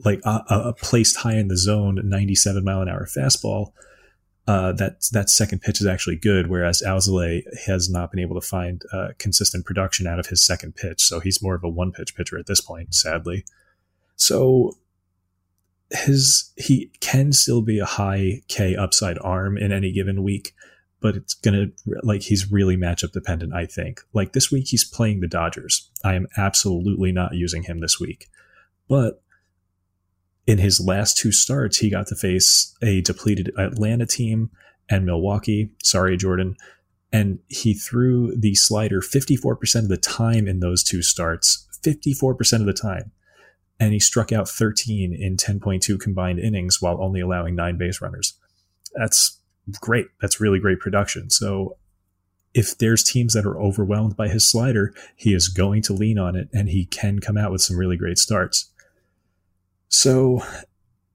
like a, a placed high in the zone, ninety seven mile an hour fastball. Uh, that that second pitch is actually good, whereas Alzolay has not been able to find uh, consistent production out of his second pitch. So he's more of a one pitch pitcher at this point, sadly. So his he can still be a high K upside arm in any given week, but it's gonna like he's really matchup dependent. I think like this week he's playing the Dodgers. I am absolutely not using him this week, but in his last two starts, he got to face a depleted Atlanta team and Milwaukee. Sorry, Jordan. And he threw the slider 54% of the time in those two starts, 54% of the time. And he struck out 13 in 10.2 combined innings while only allowing nine base runners. That's great. That's really great production. So if there's teams that are overwhelmed by his slider, he is going to lean on it and he can come out with some really great starts. So,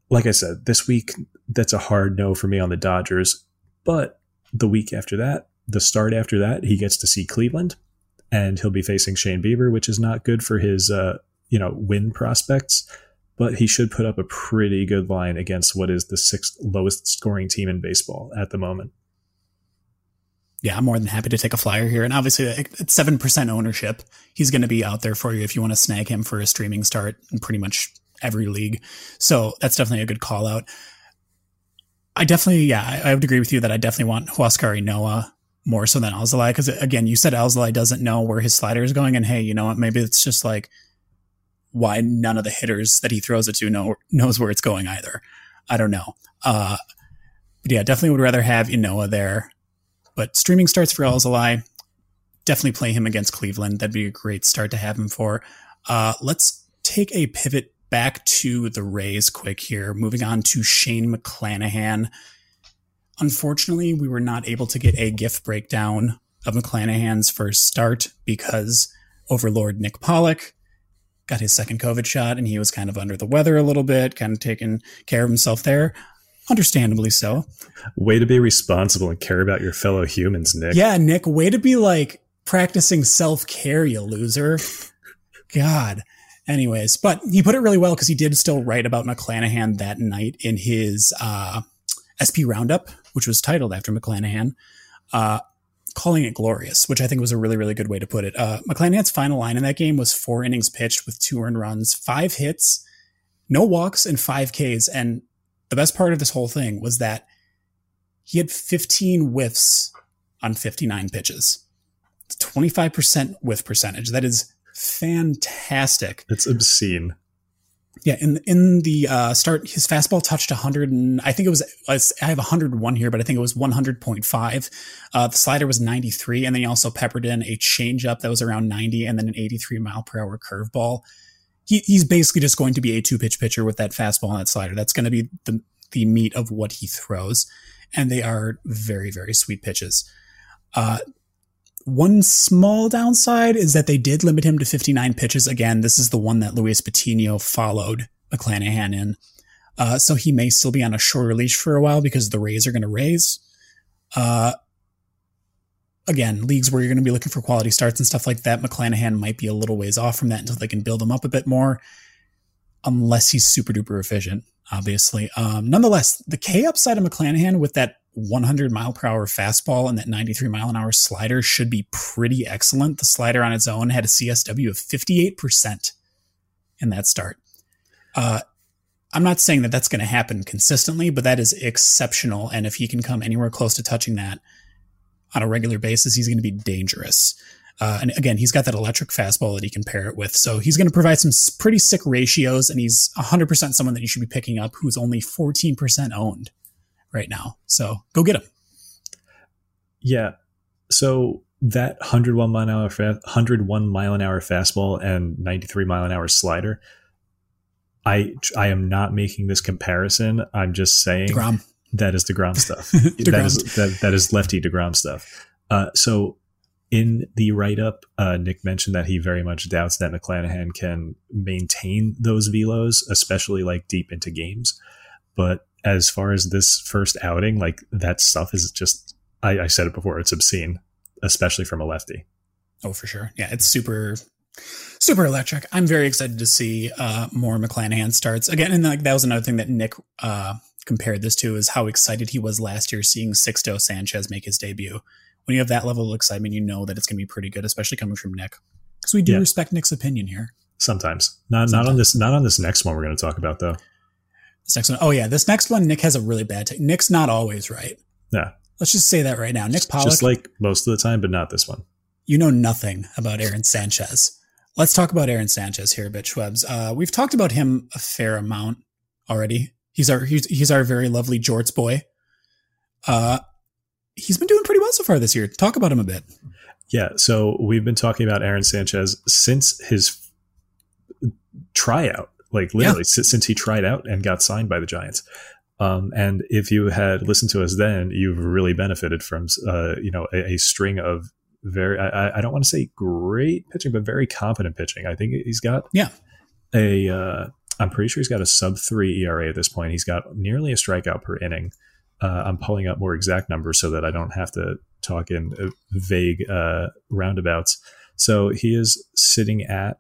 like I said, this week, that's a hard no for me on the Dodgers. But the week after that, the start after that, he gets to see Cleveland and he'll be facing Shane Bieber, which is not good for his, uh, you know, win prospects. but he should put up a pretty good line against what is the sixth lowest scoring team in baseball at the moment. Yeah, I'm more than happy to take a flyer here. And obviously, at 7% ownership, he's going to be out there for you if you want to snag him for a streaming start in pretty much every league. So that's definitely a good call out. I definitely, yeah, I, would agree with you that I definitely want Huascar Ynoa more so than Alzolay. Because again, you said Alzolay doesn't know where his slider is going. And hey, you know what? Maybe it's just like why none of the hitters that he throws it to know, knows where it's going either. I don't know. Uh, but yeah, definitely would rather have Ynoa there. But streaming starts for Alzolay. Definitely play him against Cleveland. That'd be a great start to have him for. Uh, let's take a pivot back to the Rays quick here. Moving on to Shane McClanahan. Unfortunately, we were not able to get a GIF breakdown of McClanahan's first start because Overlord Nick Pollack got his second COVID shot and he was kind of under the weather a little bit, kind of taking care of himself there. Understandably so. Way to be responsible and care about your fellow humans, Nick. Yeah, Nick, way to be like practicing self care, you loser. God. Anyways, but he put it really well because he did still write about McClanahan that night in his uh, SP Roundup, which was titled after McClanahan. Uh, calling it glorious, which I think was a really, really good way to put it. Uh, McClanahan's final line in that game was four innings pitched with two earned runs, five hits, no walks, and five Ks. And the best part of this whole thing was that he had 15 whiffs on 59 pitches. It's 25% whiff percentage. That is fantastic. It's obscene. Yeah, in in the uh, start, his fastball touched 100, and I think it was I have 101 here, but I think it was 100.5. Uh, the slider was 93, and then he also peppered in a changeup that was around 90, and then an 83 mile per hour curveball. He, he's basically just going to be a two pitch pitcher with that fastball and that slider. That's going to be the the meat of what he throws, and they are very very sweet pitches. Uh, one small downside is that they did limit him to 59 pitches. Again, this is the one that Luis Patiño followed McClanahan in. Uh, so he may still be on a shorter leash for a while because the Rays are going to raise. Uh, again, leagues where you're going to be looking for quality starts and stuff like that, McClanahan might be a little ways off from that until they can build him up a bit more, unless he's super duper efficient, obviously. Um, nonetheless, the K upside of McClanahan with that 100 mile per hour fastball and that 93 mile an hour slider should be pretty excellent. The slider on its own had a CSW of 58% in that start. Uh, I'm not saying that that's going to happen consistently, but that is exceptional. And if he can come anywhere close to touching that on a regular basis, he's going to be dangerous. Uh, and again, he's got that electric fastball that he can pair it with. So he's going to provide some pretty sick ratios, and he's 100% someone that you should be picking up who's only 14% owned right now. So go get him. Yeah. So that 101 mile an hour fa- 101 mile an hour fastball and 93 mile an hour slider. I I am not making this comparison. I'm just saying DeGrom. that is Degrom stuff. that is that, that is lefty Degrom stuff. Uh, so in the write up, uh, Nick mentioned that he very much doubts that McClanahan can maintain those velos, especially like deep into games. But as far as this first outing, like that stuff is just, I, I said it before, it's obscene, especially from a lefty. Oh, for sure. Yeah, it's super, super electric. I'm very excited to see uh, more McClanahan starts again. And like that was another thing that Nick uh, compared this to is how excited he was last year seeing Sixto Sanchez make his debut. When you have that level of excitement, you know that it's going to be pretty good, especially coming from Nick, because we do yeah. respect Nick's opinion here. Sometimes, not Sometimes. not on this, not on this next one we're going to talk about though. This next one, oh yeah, this next one, Nick has a really bad take. Nick's not always right. Yeah. Let's just say that right now. Nick Pollack. Just like most of the time, but not this one. You know nothing about Aaron Sanchez. Let's talk about Aaron Sanchez here, bitch webs. Uh, we've talked about him a fair amount already. He's our he's, he's our very lovely Jorts boy. Uh, he's been doing pretty well so far this year. Talk about him a bit. Yeah, so we've been talking about Aaron Sanchez since his tryout like literally yeah. since he tried out and got signed by the Giants. Um, and if you had listened to us then, you've really benefited from uh, you know a, a, string of very I, I, don't want to say great pitching, but very competent pitching. I think he's got yeah a uh, I'm pretty sure he's got a sub three ERA at this point. He's got nearly a strikeout per inning. Uh, I'm pulling up more exact numbers so that I don't have to talk in uh, vague uh, roundabouts. So he is sitting at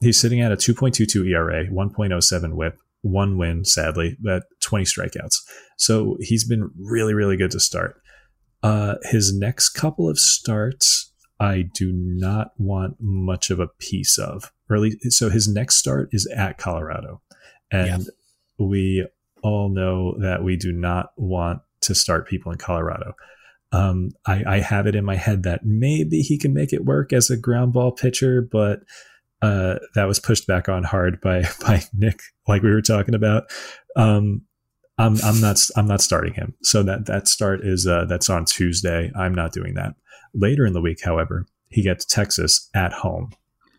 he's sitting at a 2.22 ERA, 1.07 WHIP, one win, sadly, but 20 strikeouts. So he's been really, really good to start. Uh, his next couple of starts, I do not want much of a piece of. Early, so his next start is at Colorado, and yeah. we all know that we do not want to start people in Colorado. Um, I, I, have it in my head that maybe he can make it work as a ground ball pitcher, but uh, that was pushed back on hard by by Nick, like we were talking about. Um, I'm I'm not I'm not starting him. So that that start is uh, that's on Tuesday. I'm not doing that. Later in the week, however, he gets Texas at home.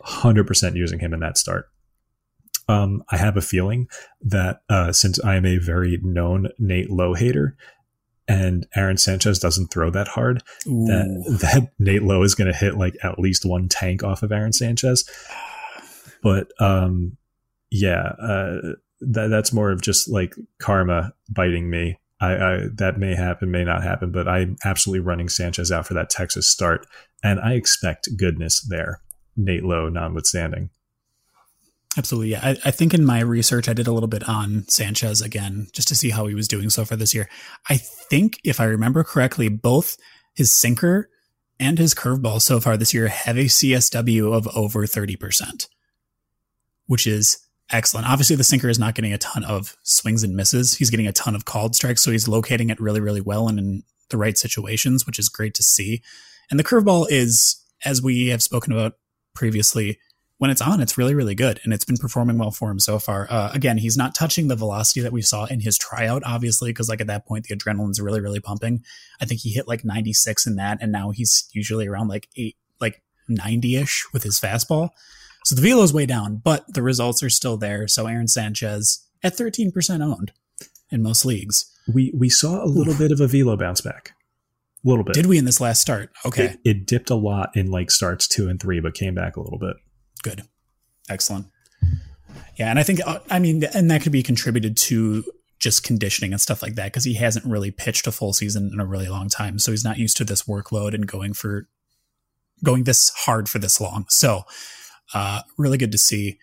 100% using him in that start. Um, I have a feeling that uh, since I am a very known Nate Lowe hater, and Aaron Sanchez doesn't throw that hard, that, that Nate Lowe is going to hit like at least one tank off of Aaron Sanchez. But um, yeah, uh, that, that's more of just like karma biting me. I, I, that may happen, may not happen, but I'm absolutely running Sanchez out for that Texas start, and I expect goodness there. Nate Lowe, notwithstanding. Absolutely. Yeah. I, I, think in my research, I did a little bit on Sanchez again, just to see how he was doing so far this year. I think, if I remember correctly, both his sinker and his curveball so far this year have a CSW of over 30%, which is excellent. Obviously, the sinker is not getting a ton of swings and misses. He's getting a ton of called strikes. So he's locating it really, really well and in the right situations, which is great to see. And the curveball is, as we have spoken about previously, when it's on, it's really, really good. And it's been performing well for him so far. Uh, again, he's not touching the velocity that we saw in his tryout, obviously, because like at that point, the adrenaline's really, really pumping. I think he hit like 96 in that. And now he's usually around like eight, like 90 ish with his fastball. So the velo's way down, but the results are still there. So Aaron Sanchez at 13% owned in most leagues. We, we saw a little Oof. bit of a velo bounce back. A little bit. Did we in this last start? Okay. It, it dipped a lot in like starts two and three, but came back a little bit. Good. Excellent. Yeah. And I think, uh, I mean, and that could be contributed to just conditioning and stuff like that because he hasn't really pitched a full season in a really long time. So he's not used to this workload and going for, going this hard for this long. So, uh, really good to see.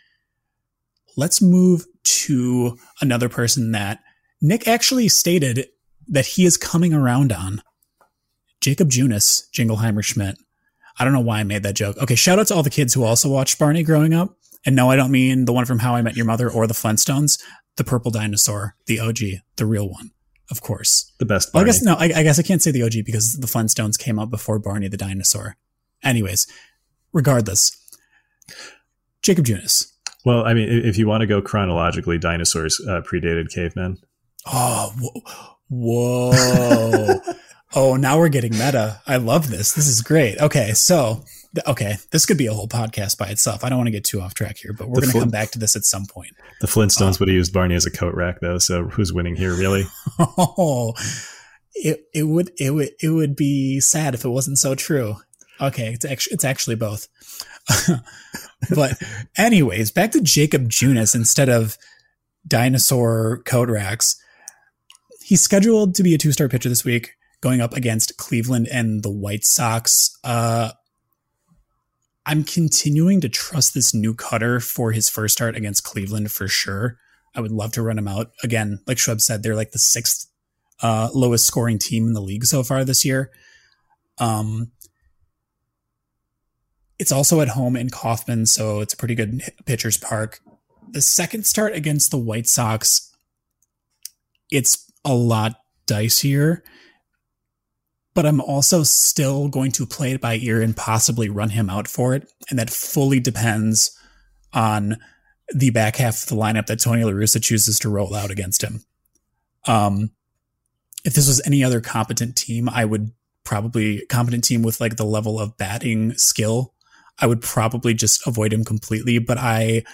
Let's move to another person that Nick actually stated that he is coming around on. Jakob Junis, Jingleheimer Schmidt. I don't know why I made that joke. Okay, shout out to all the kids who also watched Barney growing up. And no, I don't mean the one from How I Met Your Mother or the Flintstones. The purple dinosaur, the OG, the real one, of course. The best. Well, I guess no. I, I guess I can't say the OG because the Flintstones came out before Barney the dinosaur. Anyways, regardless, Jakob Junis. Well, I mean, if you want to go chronologically, dinosaurs uh, predated cavemen. Oh, whoa. whoa. Oh, now we're getting meta. I love this. This is great. Okay, so okay, this could be a whole podcast by itself. I don't want to get too off track here, but we're going to come back to this at some point. The Flintstones uh, would have used Barney as a coat rack, though. So who's winning here, really? Oh, it it would it would it would be sad if it wasn't so true. Okay, it's actually it's actually both. but anyways, back to Jakob Junis instead of dinosaur coat racks. He's scheduled to be a two star pitcher this week going up against Cleveland and the White Sox. Uh, I'm continuing to trust this new cutter for his first start against Cleveland for sure. I would love to run him out. Again, like Schweb said, they're like the sixth uh, lowest scoring team in the league so far this year. Um, it's also at home in Kauffman, so it's a pretty good pitcher's park. The second start against the White Sox, it's a lot dicier but I'm also still going to play it by ear and possibly run him out for it. And that fully depends on the back half of the lineup that Tony La Russa chooses to roll out against him. Um, if this was any other competent team, I would probably competent team with like the level of batting skill. I would probably just avoid him completely, but I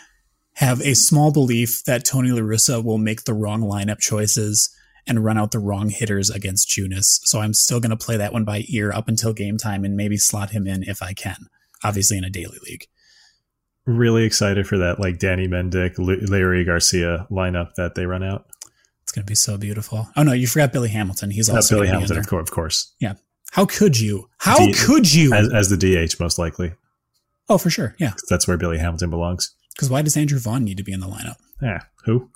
have a small belief that Tony La Russa will make the wrong lineup choices and run out the wrong hitters against Junis. So I'm still going to play that one by ear up until game time and maybe slot him in if I can, obviously in a daily league. Really excited for that, like Danny Mendick, Leury Garcia lineup that they run out. It's going to be so beautiful. Oh no, you forgot Billy Hamilton. He's also Billy Hamilton, of course, of course. Yeah. How could you? How D- could you? As, as the DH, most likely. Oh, for sure. Yeah. That's where Billy Hamilton belongs. Because why does Andrew Vaughn need to be in the lineup? Yeah, who?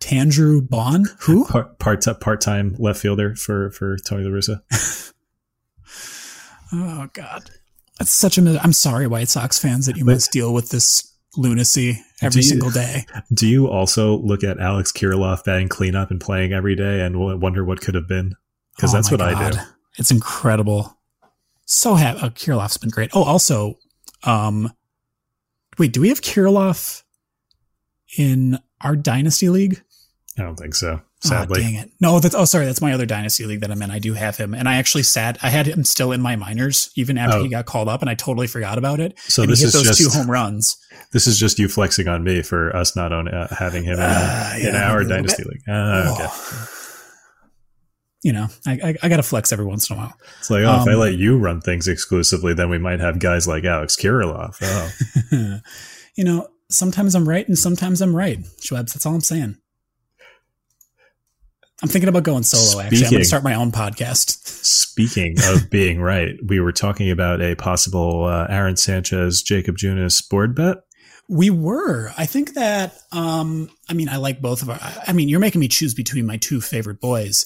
Tandrew Bond? Who? Part part time left fielder for for Tony La Russa. oh God, that's such a. I'm sorry, White Sox fans, that you must deal with this lunacy every you, single day. Do you also look at Alex Kirilloff batting cleanup and playing every day and wonder what could have been? Because oh that's what God. I do. It's incredible. So happy. Oh, Kirilloff's been great. Oh, also, um, wait, do we have Kirilloff in our dynasty league? I don't think so. Sadly, oh, dang it. No, that's oh sorry, that's my other dynasty league that I'm in. I do have him, and I actually sat. I had him still in my minors even after oh. he got called up, and I totally forgot about it. So and this is those just, two home runs. This is just you flexing on me for us not on uh, having him in, uh, yeah, in our dynasty league. Uh, okay. You know, I, I, I got to flex every once in a while. It's like, oh, um, if I um, let you run things exclusively, then we might have guys like Alex Kirilloff. Oh. you know, sometimes I'm right and sometimes I'm right, Schwebs. That's all I'm saying. I'm thinking about going solo. Speaking, actually, I'm going to start my own podcast. Speaking of being right, we were talking about a possible uh, Aaron Sanchez, Jakob Junis board bet. We were. I think that. Um, I mean, I like both of our. I mean, you're making me choose between my two favorite boys.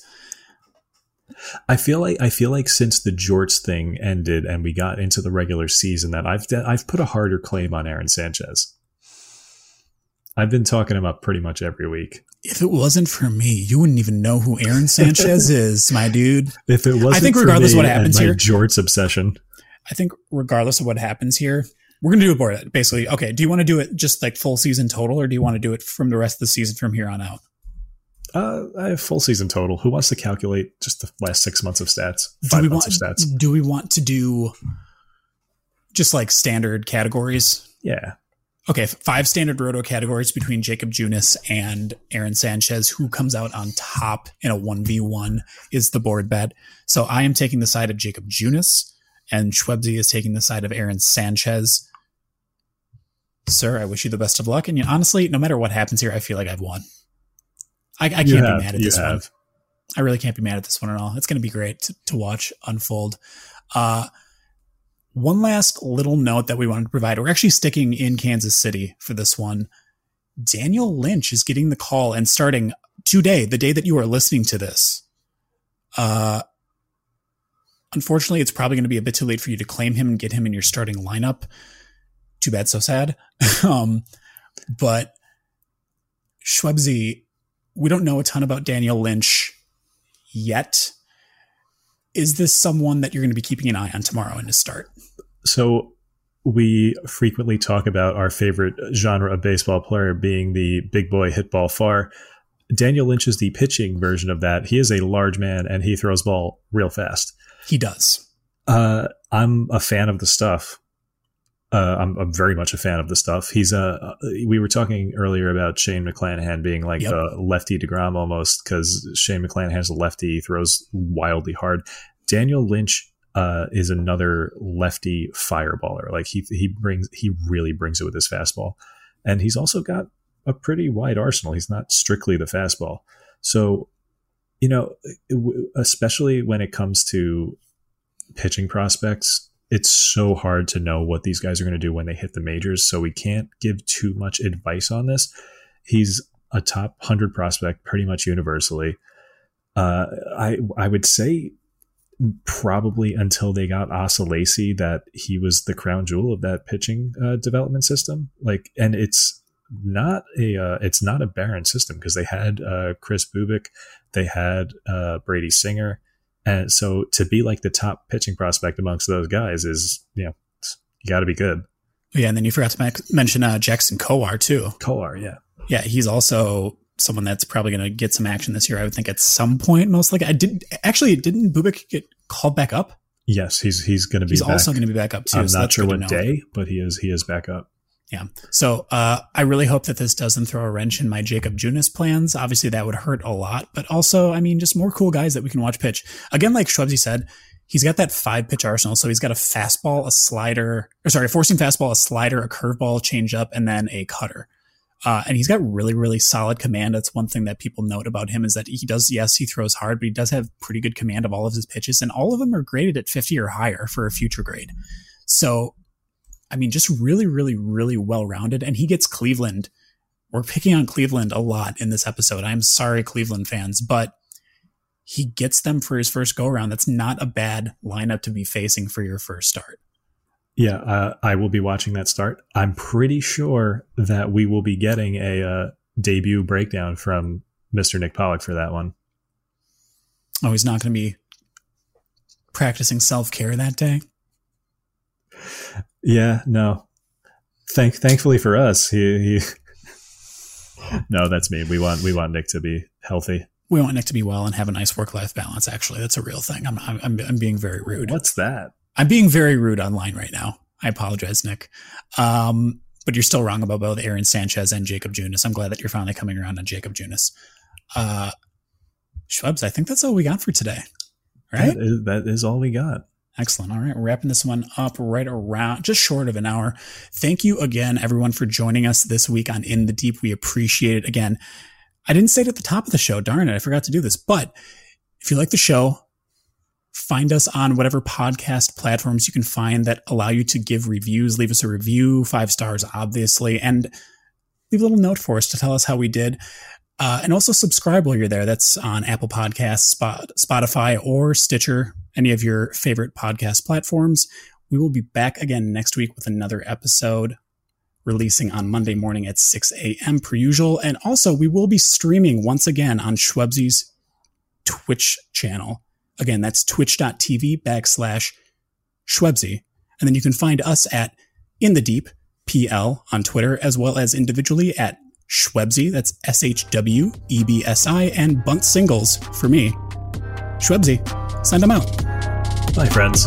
I feel like I feel like since the Jorts thing ended and we got into the regular season, that I've I've put a harder claim on Aaron Sanchez. I've been talking him up pretty much every week if it wasn't for me, you wouldn't even know who Aaron Sanchez is, my dude. If it wasn't, I think regardless of what happens here, Jorts obsession. I think regardless of what happens here, we're gonna do a board. Basically, okay. Do you want to do it just like full season total, or do you want to do it from the rest of the season from here on out? Uh, I have full season total. Who wants to calculate just the last six months of stats? Five do we months want, of stats. Do we want to do just like standard categories? Yeah. Okay, five standard roto categories between Jakob Junis and Aaron Sanchez. Who comes out on top in a 1v1 is the board bet. So I am taking the side of Jakob Junis, and Shwebsi is taking the side of Aaron Sanchez. Sir, I wish you the best of luck. And you, honestly, no matter what happens here, I feel like I've won. I, I can't have, be mad at this have. one. I really can't be mad at this one at all. It's going to be great to, to watch unfold. Uh, one last little note that we wanted to provide. We're actually sticking in Kansas City for this one. Daniel Lynch is getting the call and starting today, the day that you are listening to this. Uh, unfortunately, it's probably going to be a bit too late for you to claim him and get him in your starting lineup. Too bad, so sad. um, but Shwebsi, we don't know a ton about Daniel Lynch yet is this someone that you're going to be keeping an eye on tomorrow and to start? So we frequently talk about our favorite genre of baseball player being the big boy hit ball far. Daniel Lynch is the pitching version of that. He is a large man and he throws ball real fast. He does. Uh, I'm a fan of the stuff. Uh, I'm, I'm, very much a fan of the stuff. He's a. Uh, we were talking earlier about Shane McClanahan being like yep. a lefty Degrom almost because Shane McClanahan's a lefty, throws wildly hard. Daniel Lynch uh, is another lefty fireballer. Like he he brings he really brings it with his fastball, and he's also got a pretty wide arsenal. He's not strictly the fastball. So, you know, especially when it comes to pitching prospects, it's so hard to know what these guys are going to do when they hit the majors. So we can't give too much advice on this. He's a top 100 prospect pretty much universally. Uh, I I would say probably until they got Asa Lacy that he was the crown jewel of that pitching uh, development system. Like, and it's not a uh, it's not a barren system because they had uh, Kris Bubic, they had uh, Brady Singer, and so to be like the top pitching prospect amongst those guys is you know you got to be good. Yeah, and then you forgot to mention uh, Jackson Kowar too. Kowar, yeah, yeah, he's also someone that's probably going to get some action this year. I would think at some point, most likely. I did actually didn't Bubic get called back up? Yes, he's he's going to be. He's back. also going to be back up too. I'm so not sure what day, but he is he is back up. Yeah. So uh, I really hope that this doesn't throw a wrench in my Jakob Junis plans. Obviously, that would hurt a lot, but also, I mean, just more cool guys that we can watch pitch. Again, like Shwebsi said, he's got that five pitch arsenal. So he's got a fastball, a slider, or sorry, a four seam fastball, a slider, a curveball, changeup, and then a cutter. Uh, and he's got really, really solid command. That's one thing that people note about him is that he does, yes, he throws hard, but he does have pretty good command of all of his pitches, and all of them are graded at 50 or higher for a future grade. So I mean, just really, really, really well rounded. And he gets Cleveland. We're picking on Cleveland a lot in this episode. I'm sorry, Cleveland fans, but he gets them for his first go around. That's not a bad lineup to be facing for your first start. Yeah, uh, I will be watching that start. I'm pretty sure that we will be getting a uh, debut breakdown from Mr. Nick Pollack for that one. Oh, he's not going to be practicing self care that day. Yeah, no. Thank, thankfully for us, he, he. no, that's me. We want we want Nick to be healthy. We want Nick to be well and have a nice work life balance. Actually, that's a real thing. I'm, I'm I'm being very rude. What's that? I'm being very rude online right now. I apologize, Nick. Um, but you're still wrong about both Aaron Sanchez and Jakob Junis. I'm glad that you're finally coming around on Jakob Junis. Uh, Schwebs, I think that's all we got for today. Right? That is, that is all we got. Excellent. All right. We're wrapping this one up right around just short of an hour. Thank you again, everyone, for joining us this week on In the Deep. We appreciate it. Again, I didn't say it at the top of the show. Darn it. I forgot to do this. But if you like the show, find us on whatever podcast platforms you can find that allow you to give reviews. Leave us a review, five stars, obviously, and leave a little note for us to tell us how we did. Uh, and also subscribe while you're there. That's on Apple Podcasts, Spotify, or Stitcher, any of your favorite podcast platforms. We will be back again next week with another episode releasing on Monday morning at 6 a.m. per usual. And also, we will be streaming once again on Shwebsi's Twitch channel. Again, that's twitch.tv backslash Shwebsi. And then you can find us at In the Deep PL on Twitter, as well as individually at Shwebsi, that's S H W E B S I, and Bunt Singles for me. Shwebsi, send them out. Bye, friends.